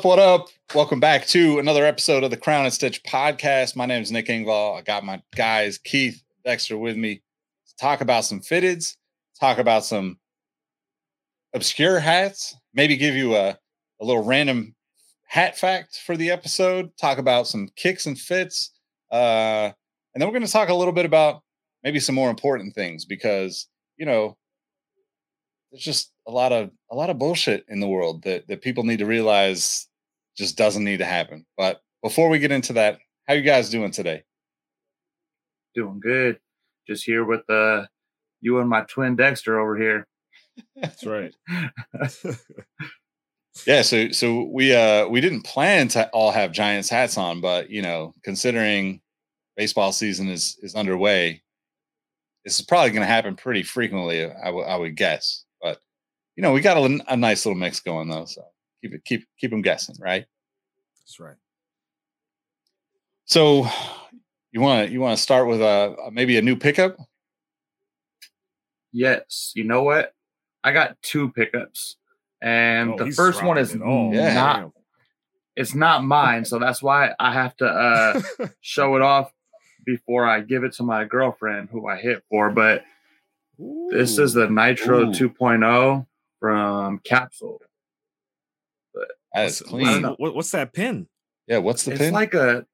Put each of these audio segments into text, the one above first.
up? What up? Welcome back to another episode of the Crown and Stitch podcast. My name is Nick Engvall. I got my guys Keith Dexter with me to talk about some fitteds, talk about some obscure hats, maybe give you a, a little random hat fact for the episode, talk about some kicks and fits, uh, and then we're going to talk a little bit about maybe some more important things because you know there's just a lot of a lot of bullshit in the world that that people need to realize just doesn't need to happen. But before we get into that, how you guys doing today? Doing good. Just here with uh you and my twin Dexter over here. That's right. yeah, so so we uh we didn't plan to all have Giants hats on, but you know, considering baseball season is is underway, this is probably going to happen pretty frequently. I, w- I would guess But you know, we got a, a nice little mix going though. So keep it, keep, keep them guessing, right? That's right. So you want to, you want to start with a, maybe a new pickup? Yes. You know what? I got two pickups and oh, the first one is not, yeah. it's not mine. So that's why I have to uh, show it off before I give it to my girlfriend who I hit for. But Ooh. this is the Nitro Ooh. 2.0 from Capsule. But that's clean. What, what's that pin? Yeah, what's the it's pin? It's like a.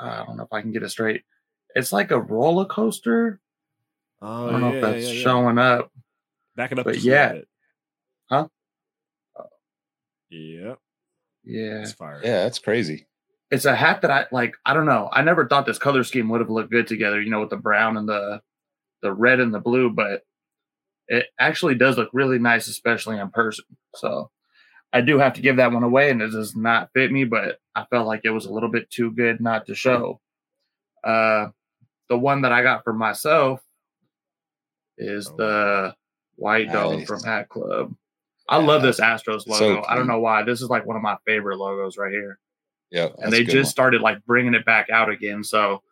I don't know if I can get it straight. It's like a roller coaster. Oh, I don't know if that's yeah, yeah. showing up. Back it up, but yeah, huh? Yep. Yeah. That's fire. Yeah, that's crazy. It's a hat that I like. I don't know. I never thought this color scheme would have looked good together. You know, with the brown and the the red and the blue, but it actually does look really nice, especially in person. So I do have to give that one away, and it does not fit me, but I felt like it was a little bit too good not to show. Uh, the one that I got for myself is oh. the white nice. dome from Hat Club. I yeah. love this Astros logo. So I don't know why. This is like one of my favorite logos right here. Yeah, and they just one. started like bringing it back out again. So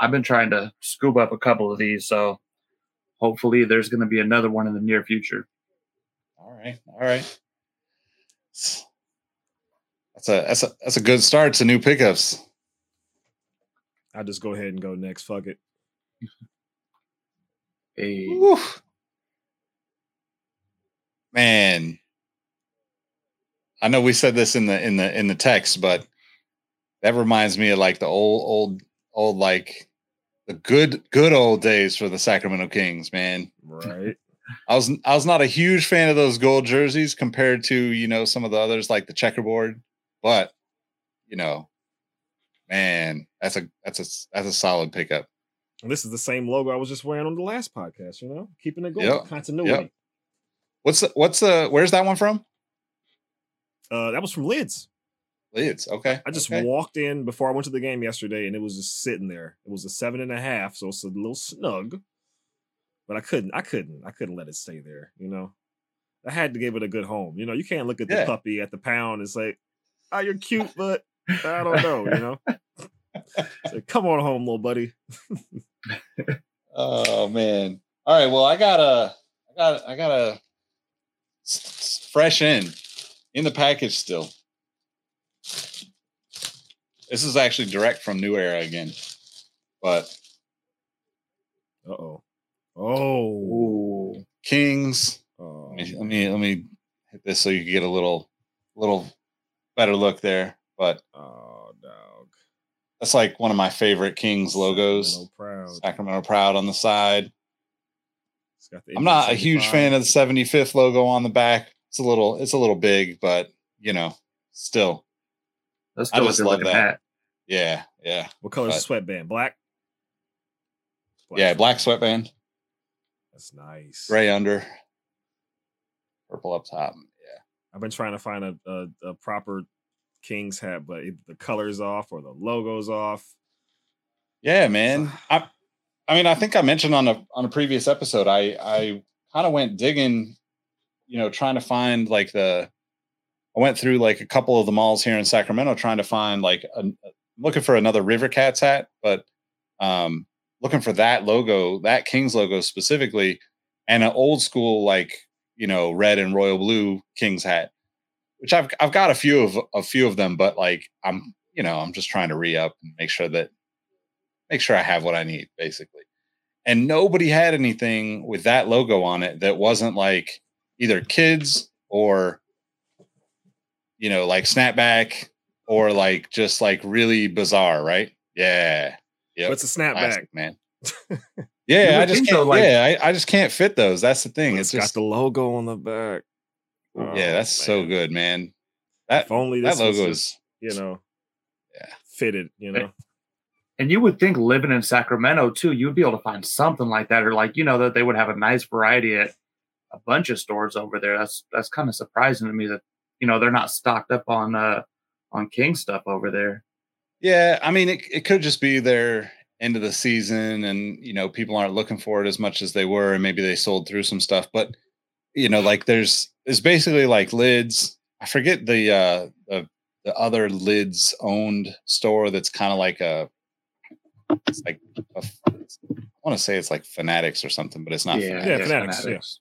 I've been trying to scoop up a couple of these. So hopefully there's going to be another one in the near future. All right. All right. That's a that's a that's a good start to new pickups. I'll just go ahead and go next. Fuck it. Hey. Man. I know we said this in the in the in the text, but that reminds me of like the old old old like the good good old days for the Sacramento Kings, man. Right. I was I was not a huge fan of those gold jerseys compared to you know some of the others like the checkerboard, but you know, man, that's a that's a that's a solid pickup. And this is the same logo I was just wearing on the last podcast. You know, keeping it going, yep. continuity. Yep. What's the, what's the where's that one from? Uh, that was from Lids. Lids. Okay. I just okay. walked in before I went to the game yesterday, and it was just sitting there. It was a seven and a half, so it's a little snug. But I couldn't. I couldn't. I couldn't let it stay there. You know, I had to give it a good home. You know, you can't look at the yeah. puppy at the pound and say, "Oh, you're cute," but I don't know. You know, so, come on home, little buddy. oh man. All right. Well, I got a. I got. I got a fresh in in the package still. This is actually direct from New Era again, but uh oh, oh, Kings. Oh. Let me let me let me hit this so you can get a little little better look there. But oh, dog, that's like one of my favorite Kings logos. Sacramento Proud, Sacramento Proud on the side. I'm not a huge fan of the 75th logo on the back. It's a little it's a little big, but you know, still that's still I just love that. Hat. Yeah, yeah. What color is the sweatband? Black? black? Yeah, black sweatband. That's nice. Gray under, purple up top. Yeah. I've been trying to find a, a, a proper Kings hat, but the color's off or the logo's off. Yeah, man. I I mean, I think I mentioned on a on a previous episode, I I kind of went digging, you know, trying to find like the I went through like a couple of the malls here in Sacramento trying to find like a, looking for another River Cats hat, but um, looking for that logo, that Kings logo specifically, and an old school like you know red and royal blue Kings hat. which I've I've got a few of a few of them, but like I'm you know I'm just trying to re up and make sure that make sure I have what I need basically. And nobody had anything with that logo on it that wasn't like either kids or you know like snapback or like just like really bizarre, right? Yeah. Yeah. What's a snapback, man? yeah, I just can't. So, like, yeah, I, I just can't fit those. That's the thing. It's, it's just got the logo on the back. Oh, yeah, that's man. so good, man. That if only that logo was, is you know, yeah, fitted. You know. And you would think living in Sacramento too, you'd be able to find something like that, or like you know that they would have a nice variety at a bunch of stores over there. That's that's kind of surprising to me that you know they're not stocked up on uh on King stuff over there. Yeah, I mean it, it could just be their end of the season and you know people aren't looking for it as much as they were and maybe they sold through some stuff but you know like there's it's basically like lids i forget the uh the, the other lids owned store that's kind of like a it's like I want to say it's like fanatics or something but it's not yeah, fanatics. yeah fanatics, fanatics.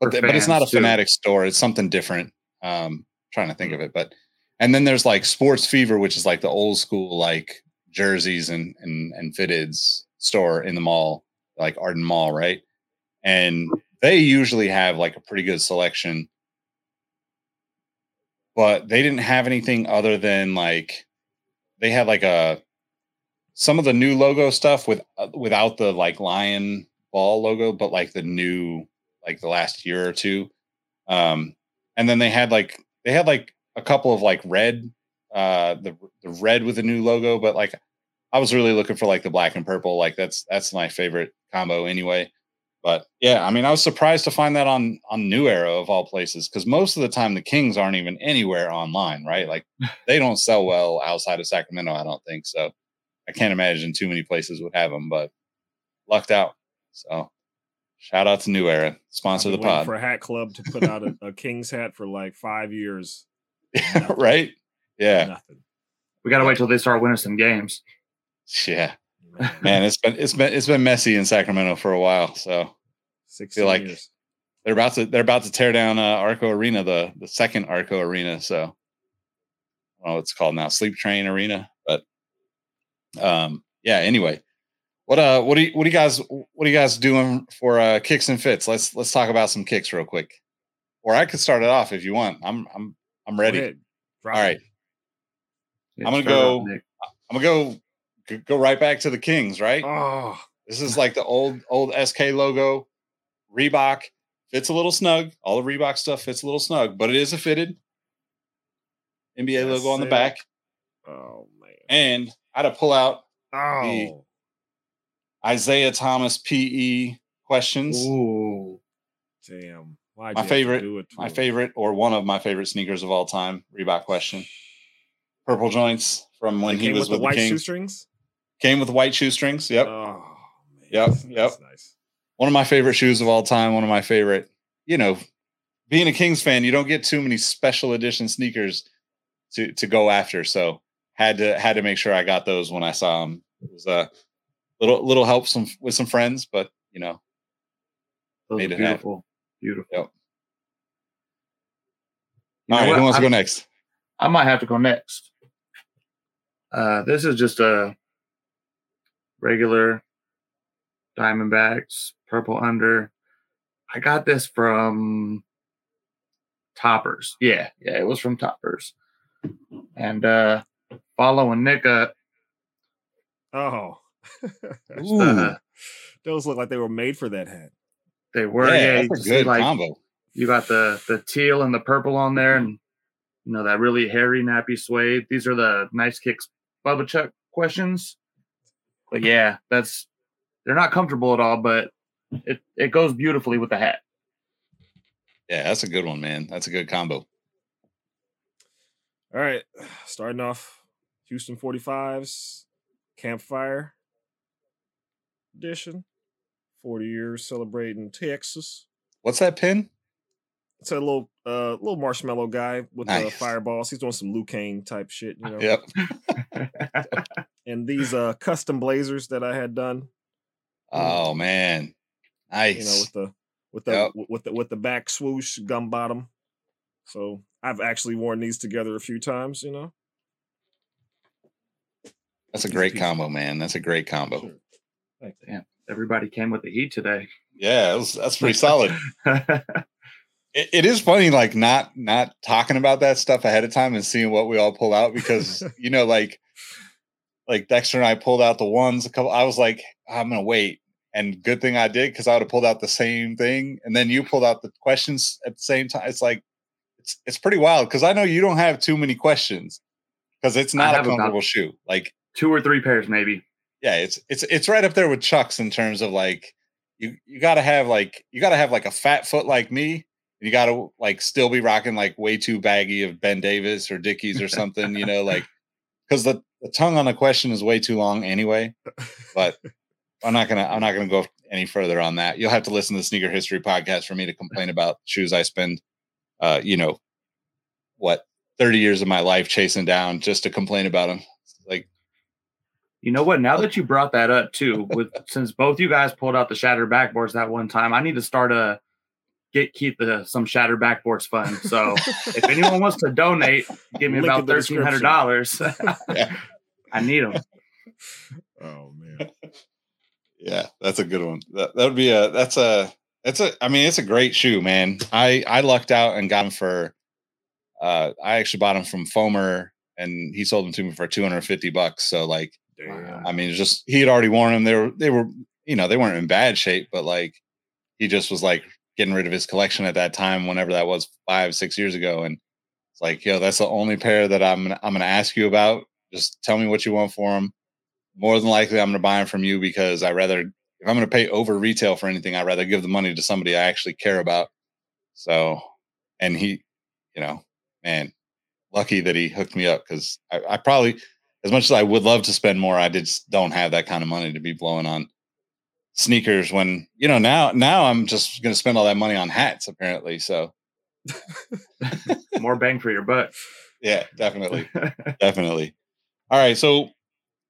but, the, but it's not a fanatic store it's something different um trying to think of it but and then there's like sports fever which is like the old school like jerseys and and and fitteds store in the mall, like Arden Mall, right? And they usually have like a pretty good selection, but they didn't have anything other than like they had like a some of the new logo stuff with uh, without the like lion ball logo, but like the new like the last year or two. Um, and then they had like they had like a couple of like red uh the the red with the new logo, but like I was really looking for like the black and purple. Like that's that's my favorite combo anyway. But yeah, I mean, I was surprised to find that on on New Era of all places because most of the time the Kings aren't even anywhere online, right? Like they don't sell well outside of Sacramento. I don't think so. I can't imagine too many places would have them, but lucked out. So shout out to New Era, sponsor the pod for a hat club to put out a, a Kings hat for like five years. right? Yeah. Nothing. We got to wait till they start winning some games. Yeah, man, it's been it's been it's been messy in Sacramento for a while. So feel like years. they're about to they're about to tear down uh, Arco Arena, the the second Arco Arena. So I don't know it's called now, Sleep Train Arena. But um, yeah. Anyway, what uh, what do you what do you guys what are you guys doing for uh kicks and fits? Let's let's talk about some kicks real quick. Or I could start it off if you want. I'm I'm I'm ready. All right. I'm gonna go. I'm gonna go go right back to the Kings, right? Oh, this is like the old old SK logo. Reebok fits a little snug. All the Reebok stuff fits a little snug, but it is a fitted NBA That's logo on the back. Oh man! And I had to pull out oh. the Isaiah Thomas PE questions. Ooh, damn! Why'd my favorite, my favorite, or one of my favorite sneakers of all time. Reebok question. Purple joints from when he was with, with the, white Kings. shoestrings. Came with white shoestrings. Yep. Oh, man. Yep. Yep. Nice. One of my favorite shoes of all time. One of my favorite, you know, being a Kings fan, you don't get too many special edition sneakers to to go after. So had to had to make sure I got those when I saw them. It was a little little help some with some friends, but you know, those made it beautiful. Happen. Beautiful. Yep. All right, who wants to go next? I might have to go next. Uh, this is just a regular Diamondbacks purple under. I got this from Toppers. Yeah, yeah, it was from Toppers. And uh following Nick up. Oh. uh, Those look like they were made for that hat. They were. Yeah, yeah that's a good like, combo. You got the the teal and the purple on there, mm-hmm. and you know that really hairy nappy suede. These are the nice kicks Bubba Chuck questions. But yeah, that's they're not comfortable at all, but it, it goes beautifully with the hat. Yeah, that's a good one, man. That's a good combo. All right. Starting off Houston 45s, Campfire edition. 40 years celebrating Texas. What's that pin? It's a little uh little marshmallow guy with nice. the fireballs. He's doing some Liu Kang type shit, you know. Yep. and these uh custom blazers that I had done. Oh man. Nice. You know, with the with the yep. with the with the back swoosh gum bottom. So I've actually worn these together a few times. You know, That's a great combo, man. That's a great combo. Sure. Damn, everybody came with the heat today. Yeah, was, that's pretty solid. It, it is funny, like not not talking about that stuff ahead of time and seeing what we all pull out because you know, like like Dexter and I pulled out the ones a couple. I was like, I'm gonna wait, and good thing I did because I would have pulled out the same thing, and then you pulled out the questions at the same time. It's like it's it's pretty wild because I know you don't have too many questions because it's not a comfortable shoe. Like Two or three pairs, maybe. Yeah, it's it's it's right up there with Chucks in terms of like you you got to have like you got to have like a fat foot like me. You got to like still be rocking like way too baggy of Ben Davis or Dickies or something, you know, like because the, the tongue on the question is way too long anyway. But I'm not gonna I'm not gonna go any further on that. You'll have to listen to the Sneaker History podcast for me to complain about shoes I spend, uh, you know, what 30 years of my life chasing down just to complain about them. Like You know what? Now that you brought that up too, with since both you guys pulled out the shattered backboards that one time, I need to start a get Keith the some shattered backboards fund. So if anyone wants to donate, give me Link about thirteen hundred dollars. Yeah. I need them. Oh man. Yeah, that's a good one. That, that would be a that's a that's a I mean it's a great shoe, man. I I lucked out and got him for uh I actually bought him from Foamer and he sold them to me for 250 bucks. So like Damn. I mean it's just he had already worn them. They were they were you know, they weren't in bad shape, but like he just was like getting rid of his collection at that time whenever that was 5 6 years ago and it's like, yo, that's the only pair that I'm gonna, I'm to ask you about. Just tell me what you want for them more than likely I'm to buy them from you because I rather if I'm to pay over retail for anything, I'd rather give the money to somebody I actually care about. So, and he, you know, man, lucky that he hooked me up because I, I probably, as much as I would love to spend more, I just don't have that kind of money to be blowing on sneakers when you know now now I'm just going to spend all that money on hats apparently. So More bang for your buck. yeah, definitely. definitely. All right, so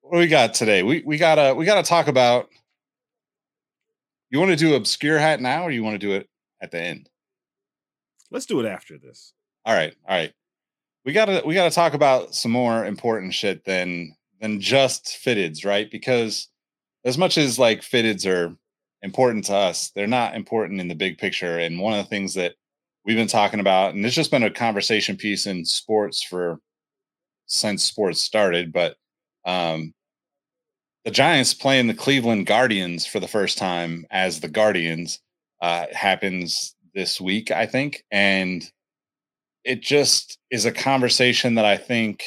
what do we got today? We we gotta we gotta talk about. You want to do obscure hat now, or you want to do it at the end? Let's do it after this. All right, all right. We gotta we gotta talk about some more important shit than than just fitteds, right? Because as much as like fitteds are important to us, they're not important in the big picture. And one of the things that we've been talking about, and it's just been a conversation piece in sports for since sports started, but um the Giants playing the Cleveland Guardians for the first time as the Guardians uh happens this week, I think. And it just is a conversation that I think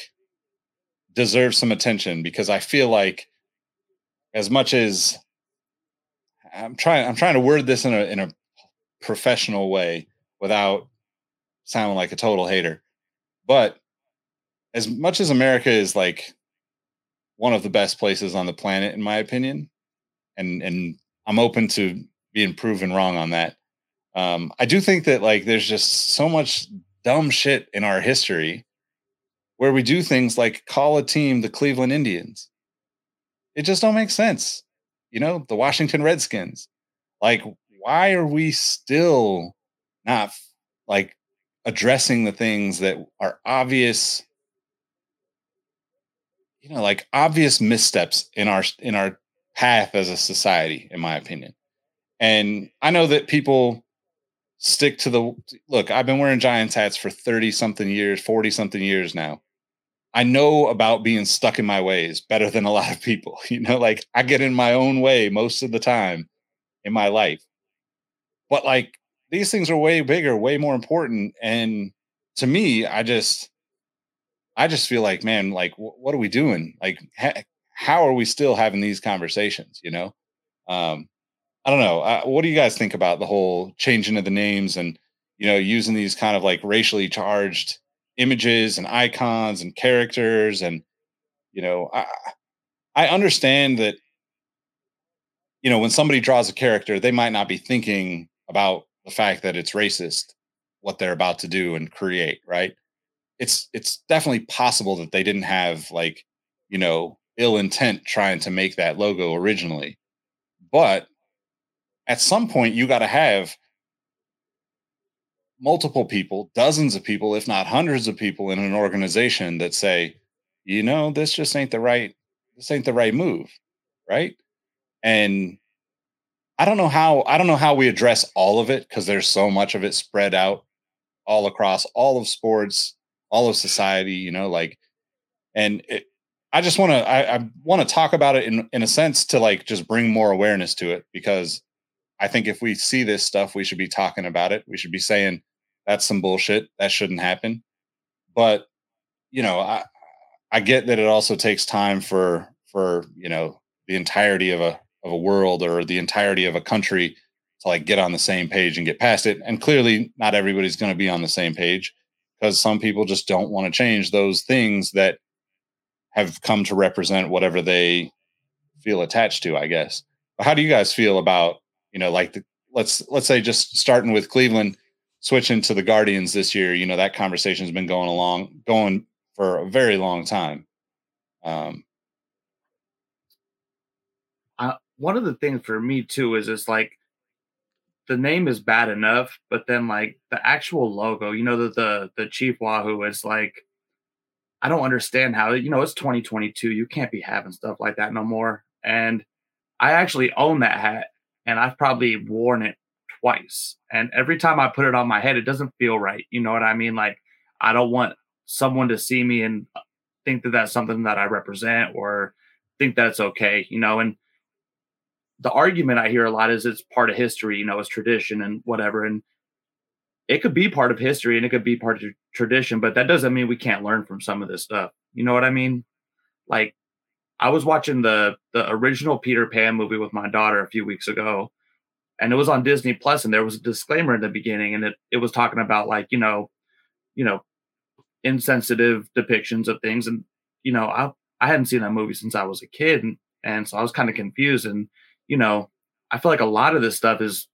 deserves some attention because I feel like as much as I'm trying I'm trying to word this in a in a professional way without sounding like a total hater. But as much as America is like one of the best places on the planet in my opinion and and I'm open to being proven wrong on that. Um I do think that like there's just so much dumb shit in our history where we do things like call a team the Cleveland Indians. It just don't make sense. You know, the Washington Redskins. Like, why are we still not like addressing the things that are obvious? You know, like obvious missteps in our in our path as a society, in my opinion. And I know that people stick to the look. I've been wearing Giants hats for 30 something years, 40 something years now. I know about being stuck in my ways better than a lot of people. You know, like I get in my own way most of the time in my life. But like these things are way bigger, way more important. And to me, I just, I just feel like, man, like, wh- what are we doing? Like, ha- how are we still having these conversations? You know, um, I don't know. Uh, what do you guys think about the whole changing of the names and you know using these kind of like racially charged images and icons and characters and you know I I understand that you know when somebody draws a character they might not be thinking about the fact that it's racist what they're about to do and create right it's it's definitely possible that they didn't have like you know ill intent trying to make that logo originally but at some point you got to have multiple people, dozens of people, if not hundreds of people in an organization that say, you know, this just ain't the right, this ain't the right move, right? And I don't know how I don't know how we address all of it because there's so much of it spread out all across all of sports, all of society, you know, like and it, I just want to I, I want to talk about it in in a sense to like just bring more awareness to it because I think if we see this stuff, we should be talking about it. We should be saying that's some bullshit. That shouldn't happen. But you know, I I get that it also takes time for for you know the entirety of a of a world or the entirety of a country to like get on the same page and get past it. And clearly, not everybody's going to be on the same page because some people just don't want to change those things that have come to represent whatever they feel attached to. I guess. How do you guys feel about you know like the, let's let's say just starting with Cleveland, switching to the Guardians this year? You know that conversation has been going along going for a very long time. Um, one of the things for me too is it's like the name is bad enough, but then like the actual logo, you know, the the the Chief Wahoo is like I don't understand how you know it's 2022. You can't be having stuff like that no more. And I actually own that hat and I've probably worn it twice. And every time I put it on my head, it doesn't feel right. You know what I mean? Like I don't want someone to see me and uh, think that that's something that I represent or think that it's okay, you know, and the argument I hear a lot is it's part of history, you know, it's tradition and whatever. And it could be part of history and it could be part of tradition, but that doesn't mean we can't learn from some of this stuff. You know what I mean? Like I was watching the the original Peter Pan movie with my daughter a few weeks ago, and it was on Disney Plus, and there was a disclaimer in the beginning, and it, it was talking about like, you know, you know, insensitive depictions of things. And, you know, I I hadn't seen that movie since I was a kid, and, and so I was kind of confused. And you know, I feel like a lot of this stuff is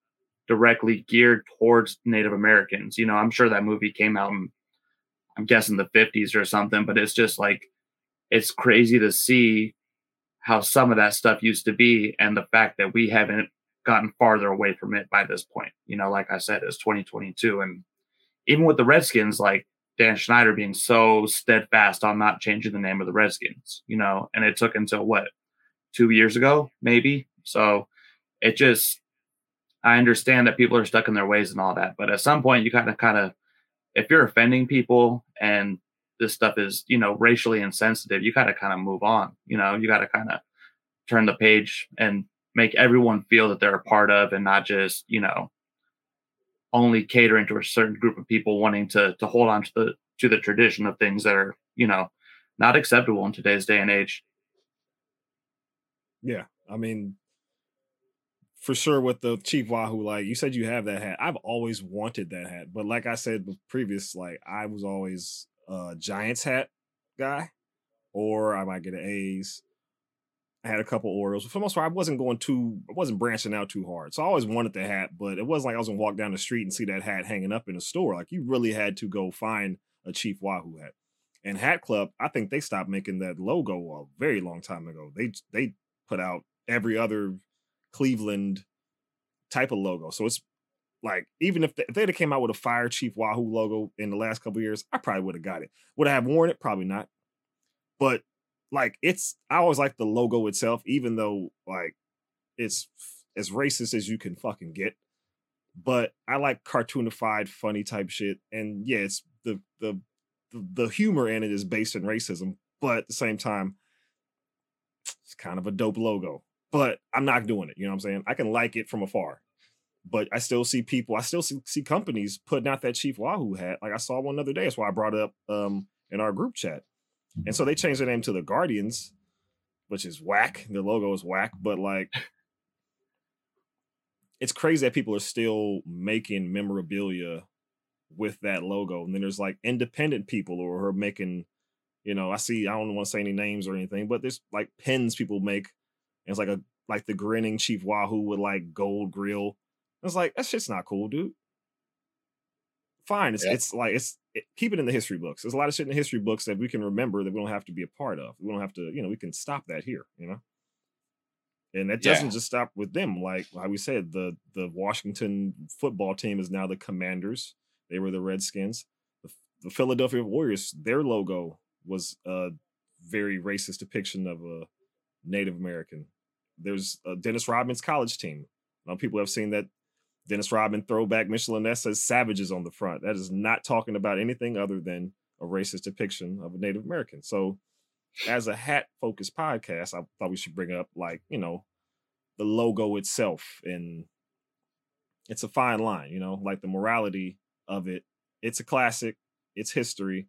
directly geared towards Native Americans. You know, I'm sure that movie came out in, I'm guessing the 50s or something, but it's just like, it's crazy to see how some of that stuff used to be and the fact that we haven't gotten farther away from it by this point. You know, like I said, it's 2022. And even with the Redskins, like Dan Snyder being so steadfast on not changing the name of the Redskins, you know, and it took until what, two years ago, maybe so it just, I understand that people are stuck in their ways and all that, but at some point you kind of, kind of, if you're offending people and this stuff is, you know, racially insensitive, you got to kind of move on. You know, you got to kind of turn the page and make everyone feel that they're a part of and not just, you know, only catering to a certain group of people wanting to to hold on to the to the tradition of things that are, you know, not acceptable in today's day and age. Yeah. I mean, for sure with the Chief Wahoo, like you said, you have that hat. I've always wanted that hat, but like I said previous, like I was always a Giants hat guy, or I might get an A's. I had a couple Orioles. For the most part, I wasn't going too, I wasn't branching out too hard. So I always wanted the hat, but it wasn't like I was gonna walk down the street and see that hat hanging up in a store. Like you really had to go find a Chief Wahoo hat. And Hat Club, I think they stopped making that logo a very long time ago. They they put out every other Cleveland type of logo. So it's like even if, they, if they'd have came out with a Fire Chief Wahoo logo in the last couple years, I probably would have got it. Would I have worn it? Probably not. But like it's I always like the logo itself, even though like it's as racist as you can fucking get. But I like cartoonified, funny type shit. And yeah, it's the the the humor in it is based in racism, but at the same time, it's kind of a dope logo but I'm not doing it. You know what I'm saying? I can like it from afar, but I still see people, I still see, see companies putting out that Chief Wahoo hat. Like I saw one other day. That's why I brought it up um, in our group chat. And so they changed the name to the Guardians, which is whack. The logo is whack, but like it's crazy that people are still making memorabilia with that logo. And then there's like independent people who are making, you know, I see, I don't want to say any names or anything, but there's like pens people make And it's like a like the grinning Chief Wahoo with like gold grill. It's like that shit's not cool, dude. Fine, it's yeah. it's like it's it, keep it in the history books. There's a lot of shit in the history books that we can remember that we don't have to be a part of. We don't have to, you know, we can stop that here, you know. And that doesn't yeah. just stop with them. Like how we said, the the Washington football team is now the Commanders. They were the Redskins. The, the Philadelphia Warriors, their logo was a very racist depiction of a Native American. There's a Dennis Rodman's college team. Now people have seen that Dennis Rodman throwback Michelin S says savages on the front. That is not talking about anything other than a racist depiction of a Native American. So, as a hat focused podcast, I thought we should bring up like, you know, the logo itself. And it's a fine line, you know, like the morality of it. It's a classic, it's history,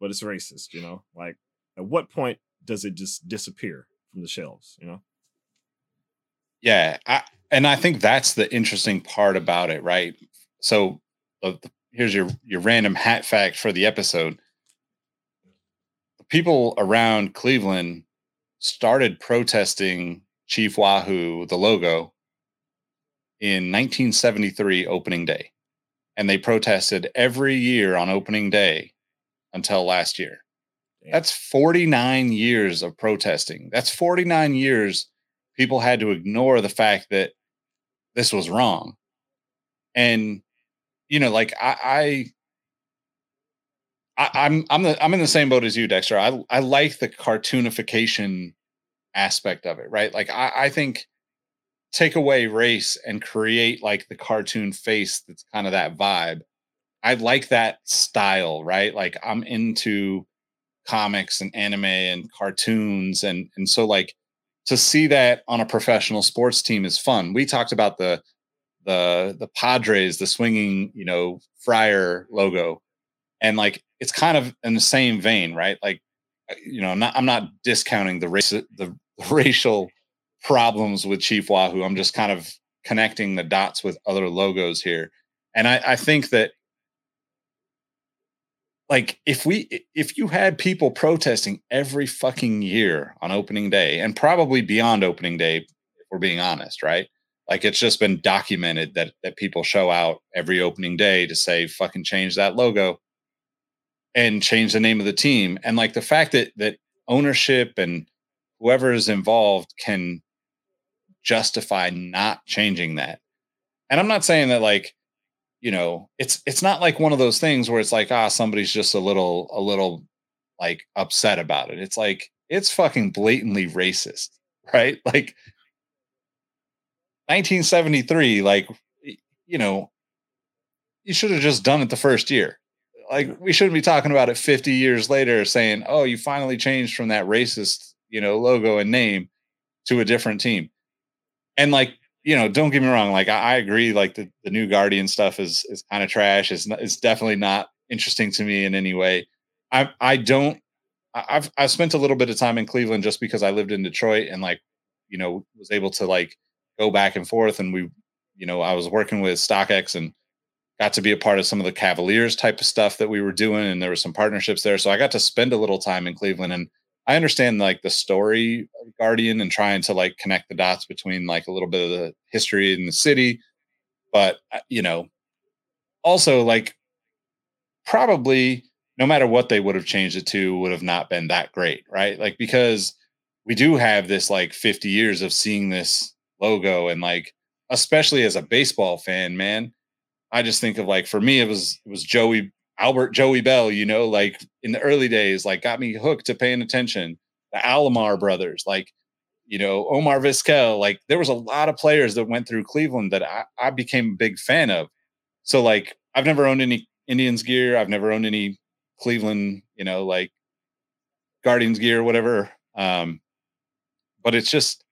but it's racist, you know? Like, at what point does it just disappear from the shelves, you know? Yeah. I, and I think that's the interesting part about it, right? So, uh, here's your your random hat fact for the episode. People around Cleveland started protesting Chief Wahoo, the logo, in 1973 opening day. And they protested every year on opening day until last year. That's 49 years of protesting. That's 49 years people had to ignore the fact that this was wrong. And you know, like I, I, I I'm I'm the I'm in the same boat as you, Dexter. I I like the cartoonification aspect of it, right? Like I, I think take away race and create like the cartoon face that's kind of that vibe. I like that style, right? Like I'm into comics and anime and cartoons and and so like to see that on a professional sports team is fun. We talked about the the the Padres, the swinging, you know, Friar logo, and like it's kind of in the same vein, right? Like, uh, you know, I'm not I'm not discounting the race the racial problems with Chief Wahoo. I'm just kind of connecting the dots with other logos here, and I, I think that like if we if you had people protesting every fucking year on opening day and probably beyond opening day if we're being honest right like it's just been documented that that people show out every opening day to say fucking change that logo and change the name of the team. And like the fact that that ownership and whoever is involved can justify not changing that. And I'm not saying that like you know it's it's not like one of those things where it's like ah somebody's just a little a little like upset about it. It's like it's fucking blatantly racist, right? Like 1973, like, you know, you should have just done it the first year. Like, we shouldn't be talking about it 50 years later saying, oh, you finally changed from that racist, you know, logo and name to a different team. And like, you know, don't get me wrong. Like, I, I agree. Like the, the new Guardian stuff is is kind of trash. It's not, it's definitely not interesting to me in any way. I I don't. I've I've spent a little bit of time in Cleveland just because I lived in Detroit and like, you know, was able to like go back and forth. And we, you know, I was working with StockX and got to be a part of some of the Cavaliers type of stuff that we were doing. And there were some partnerships there. So I got to spend a little time in Cleveland and I understand like the story Guardian and trying to like connect the dots between like a little bit of the history in the city. But, uh, you know, also like probably no matter what they would have changed it to would have not been that great, right? Like because we do have this like 50 years of seeing this logo and like especially as a baseball fan, man. I just think of like for me it was it was Joey Albert Joey Belle, you know, like in the early days, like got me hooked to paying attention. The Alomar brothers, like you know, Omar Vizquel, like there was a lot of players that went through Cleveland that I, I became a big fan of. So like I've never owned any Indians gear. I've never owned any Cleveland, you know, like Guardians gear, whatever. Um, but it's just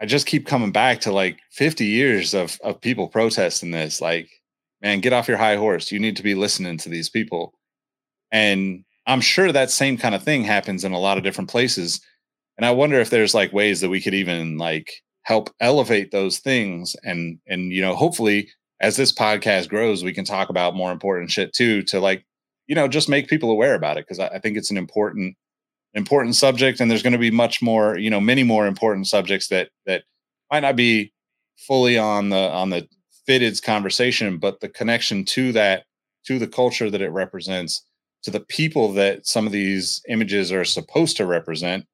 I just keep coming back to like 50 years of of people protesting this. Like, man, get off your high horse. You need to be listening to these people. And I'm sure that same kind of thing happens in a lot of different places. And I wonder if there's like ways that we could even like help elevate those things and and you know, hopefully as this podcast grows, we can talk about more important shit too to like, you know, just make people aware about it because I, I think it's an important important subject and there's going to be much more you know many more important subjects that that might not be fully on the on the fitteds conversation but the connection to that to the culture that it represents to the people that some of these images are supposed to represent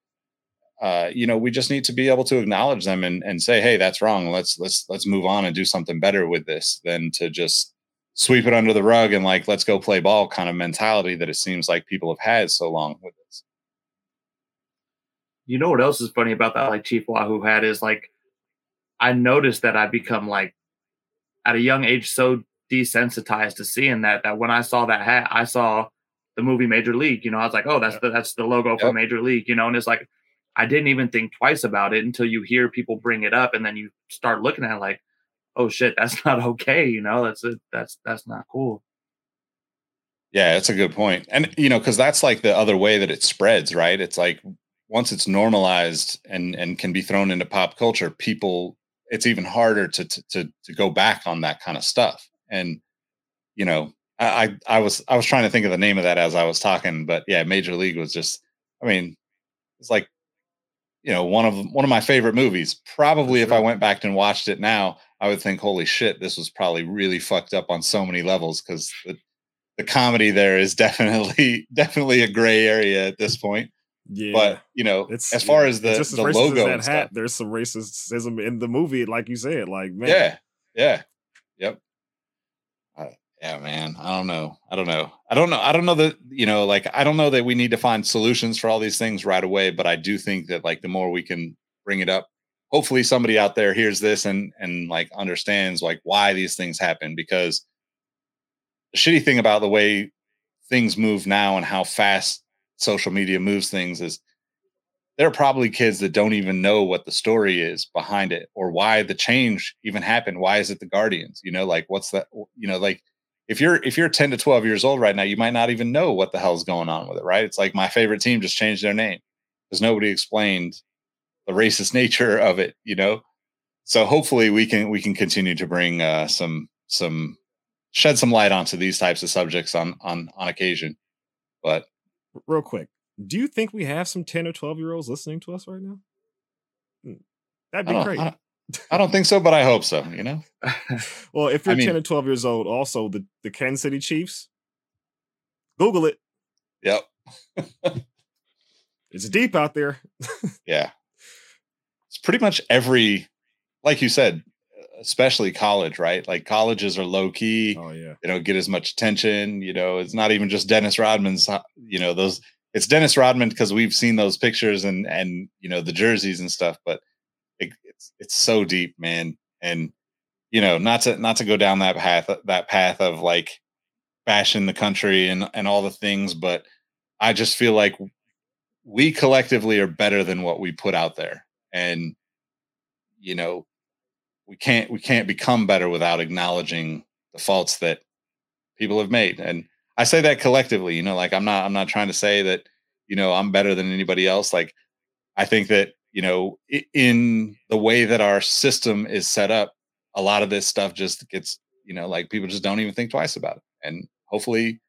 uh, you know we just need to be able to acknowledge them and, and say hey that's wrong let's let's let's move on and do something better with this than to just sweep it under the rug and like let's go play ball kind of mentality that it seems like people have had so long with this. You know what else is funny about that? Like Chief Wahoo had is like, I noticed that I become like, at a young age, so desensitized to seeing that that when I saw that hat, I saw the movie Major League. You know, I was like, oh, that's the that's the logo yep. for Major League. You know, and it's like I didn't even think twice about it until you hear people bring it up, and then you start looking at it like, oh shit, that's not okay. You know, that's it. That's that's not cool. Yeah, that's a good point. And you know, because that's like the other way that it spreads, right? It's like once it's normalized and and can be thrown into pop culture, people it's even harder to to to, to go back on that kind of stuff. And you know, I I was I was trying to think of the name of that as I was talking, but yeah, Major League was just I mean, it's like you know one of one of my favorite movies. Probably sure. if I went back and watched it now, I would think, holy shit, this was probably really fucked up on so many levels because the, the comedy there is definitely definitely a gray area at this point. Yeah, but you know, it's as far yeah, as the as the logo as that hat, there's some racism in the movie, like you said. Like, man, yeah, yeah, yep. Uh, yeah, man. I don't know. I don't know. I don't know. I don't know that you know, like, I don't know that we need to find solutions for all these things right away. But I do think that like the more we can bring it up, hopefully somebody out there hears this and and like understands like why these things happen because the shitty thing about the way things move now and how fast social media moves things is there are probably kids that don't even know what the story is behind it or why the change even happened. Why is it the guardians? You know like what's that you know like if you're if you're 10 to 12 years old right now you might not even know what the hell's going on with it right? It's like my favorite team just changed their name because nobody explained the racist nature of it you know? So hopefully we can we can continue to bring uh some some shed some light onto these types of subjects on on on occasion. But real quick, do you think we have some 10 or 12 year olds listening to us right now? Hmm, that'd be great. I, I don't think so, but I hope so, you know? well, if you're I mean, 10 or 12 years old, also the, the Kansas City Chiefs, Google it. Yep. it's deep out there. yeah. It's pretty much every, like you said, especially college, right? Like colleges are low key. Oh yeah. They don't get as much attention. You know, it's not even just Dennis Rodman's. Uh, you know, those. It's Dennis Rodman because we've seen those pictures and and you know the jerseys and stuff. But it, it's it's so deep, man. And you know, not to not to go down that path that path of like bashing the country and and all the things, but I just feel like we collectively are better than what we put out there. And you know, we can't we can't become better without acknowledging the faults that people have made. And i say that collectively you know like i'm not i'm not trying to say that you know i'm better than anybody else. Like i think that you know in the way that our system is set up a lot of this stuff just gets you know like people just don't even think twice about it. And hopefully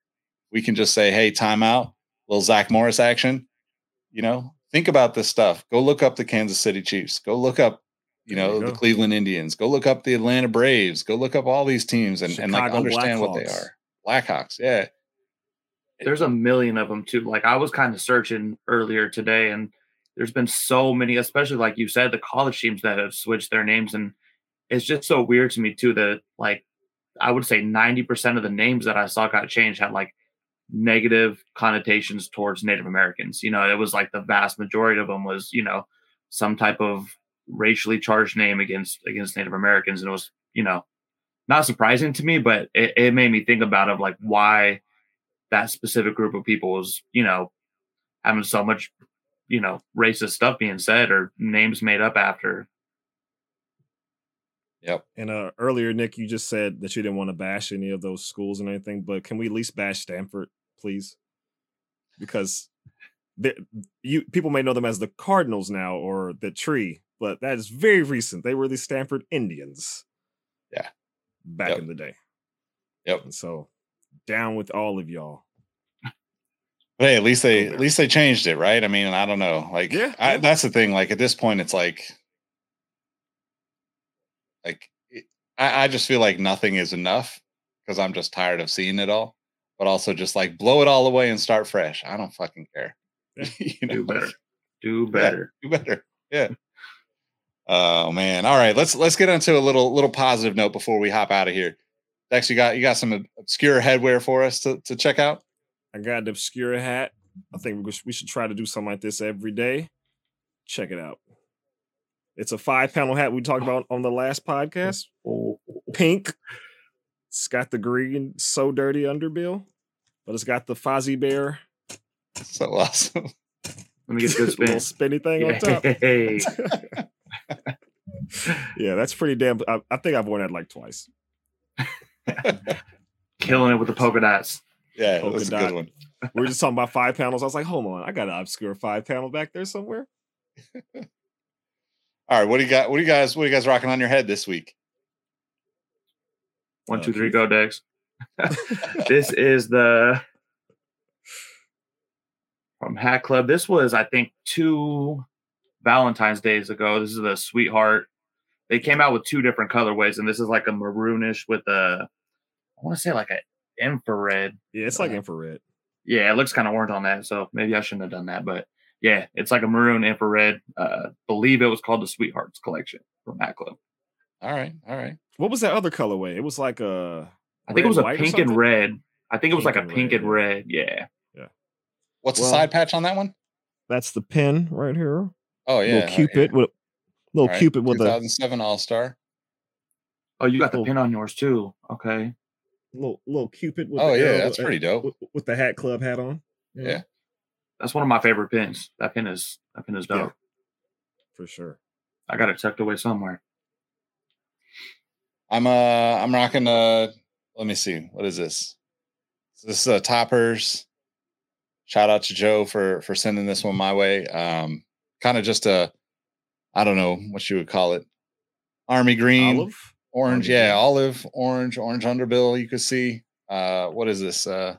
we can just say hey time out. Little zach morris action. You know think about this stuff. Go look up the kansas city chiefs. Go look up you know, you the Cleveland Indians. Go look up the Atlanta Braves. Go look up all these teams and, and like understand what they are. Blackhawks, yeah. There's a million of them too. Like I was kind of searching earlier today, and there's been so many, especially like you said, the college teams that have switched their names, and it's just so weird to me too that like I would say 90% of the names that I saw got changed had like negative connotations towards Native Americans. You know, it was like the vast majority of them was, you know, some type of racially charged name against against Native Americans, and it was you know not surprising to me, but it, it made me think about of like why that specific group of people was you know having so much you know racist stuff being said or names made up after. Yep. And uh, earlier, Nick, you just said that you didn't want to bash any of those schools and anything, but can we at least bash Stanford, please? Because you people may know them as the Cardinals now or the Tree, but that is very recent. They were the Stanford Indians. Yeah. Back yep. in the day. Yep. And so down with all of y'all. But hey, at least they at least they changed it, right? I mean, I don't know. Like yeah, I, that's the thing. Like at this point, it's like like it, I, I just feel like nothing is enough because I'm just tired of seeing it all. But also just like blow it all away and start fresh. I don't fucking care. you know? Do better. Do better. Yeah, do better. Yeah. Oh man. All right. Let's let's get into a little little positive note before we hop out of here. Dex, you got you got some obscure headwear for us to, to check out. I got the obscure hat. I think we should, try to do something like this every day. Check it out. It's a five panel hat we talked about on the last podcast. Oh, Pink. It's got the green so dirty underbill, but it's got the Fozzie Bear So awesome. let me get this good little spinny thing on top. Hey. yeah, that's pretty damn. I, I think I've worn that like twice. Killing it with the polka dots. Yeah, Polka that's a good one. We were just talking about five panels. I was like, hold on, I got an obscure five panel back there somewhere. All right, what do you got? What do you guys? What are you guys rocking on your head this week? One, Uh, two, three, Keith. go, Dex. this is the from Hat Club. This was, I think, two Valentine's days ago. This is the Sweetheart. They came out with two different colorways, and this is like a maroonish with a, I want to say like an infrared. Yeah, it's like Uh, infrared. Yeah, it looks kind of orange on that, so maybe I shouldn't have done that. But yeah, it's like a maroon infrared. Uh, believe it was called the Sweethearts collection from Hat Club. All right, all right. What was that other colorway? It was like a. I think it was a white or pink and something? red. I think it was Pink like a pink red, and red. Yeah. Yeah. What's Well- the side patch on that one? That's the pin right here. Oh yeah, little cupid with little All right, cupid with a 2007 All Star. Oh, you got the Cool. pin on yours too. Okay. little little cupid. With Oh the yeah, arrow that's with- pretty dope. With, with the hat club hat on. Yeah. That's one of my favorite pins. That pin is that pin is dope. Yeah. for sure. I got it tucked away somewhere. I'm uh I'm rocking uh let me see what is this? This is uh, toppers. Shout out to Joe for for sending this one my way. Um kind of just a I don't know what you would call it. Army green, Olive. orange, Army yeah, green. olive, orange, orange underbill you could see. Uh what is this? Uh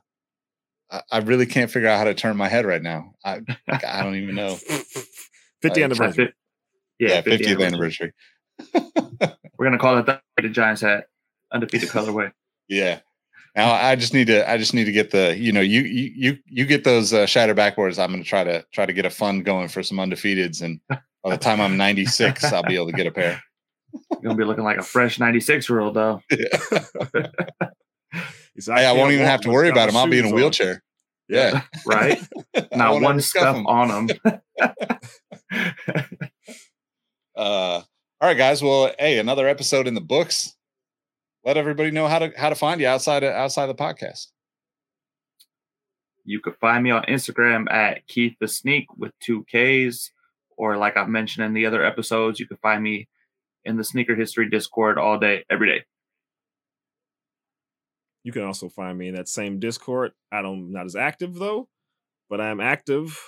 I, I really can't figure out how to turn my head right now. I I don't even know. 50 Uh, anniversary. Yeah, 50th 50th anniversary. We're gonna call it the, the Giants hat, undefeated colorway. Yeah. Now I just need to I just need to get the you know you you you you get those uh, shatter backboards. I'm going to try to try to get a fund going for some undefeateds, and by the time I'm 96, I'll be able to get a pair. You're gonna be looking like a fresh '96 year old though. He said, Hey, I won't even have to worry about my them. I'll be in a shoes on." wheelchair. Yeah. Right? I Not one ever scuff scuff 'em. on them. Uh, all right, guys. Well, hey, another episode in the books. Let everybody know how to how to find you outside of, outside the podcast. you can find me on Instagram at Keith the Sneak with two Ks, or like I've mentioned in the other episodes, you can find me in the Sneaker History Discord all day, every day. You can also find me in that same Discord. I don't not as active though, but I'm active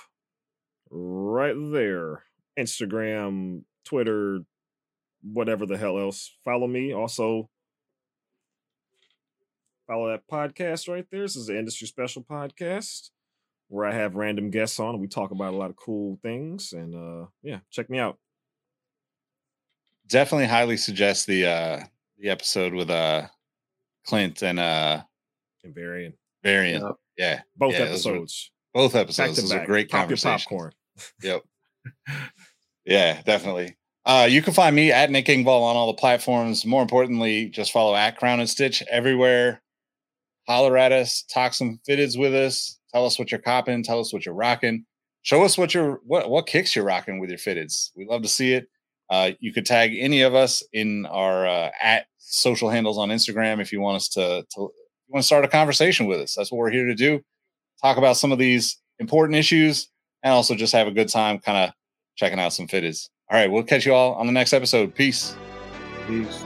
right there. Instagram, Twitter, whatever the hell else. Follow me. Also follow that podcast right there. This is the industry special podcast where I have random guests on and we talk about a lot of cool things. And uh yeah, check me out. Definitely highly suggest the uh the episode with uh Clint and uh And Varian. Varian. Yep. Yeah. Both Yeah, those were episodes. Both Back episodes. to Those are back. great Pop your popcorn. Yep. yeah, definitely. Uh, you can find me at Nick Engvall on all the platforms. More importantly, just follow at Crown and Stitch everywhere. Holler at us, talk some fitteds with us. Tell us what you're copping. Tell us what you're rocking. Show us what you're what what kicks you're rocking with your fitteds. We love to see it. Uh, you could tag any of us in our uh, at social handles on Instagram if you want us to to you want to start a conversation with us. That's what we're here to do. Talk about some of these important issues and also just have a good time kind of checking out some fitteds. All right, we'll catch you all on the next episode. Peace. Peace.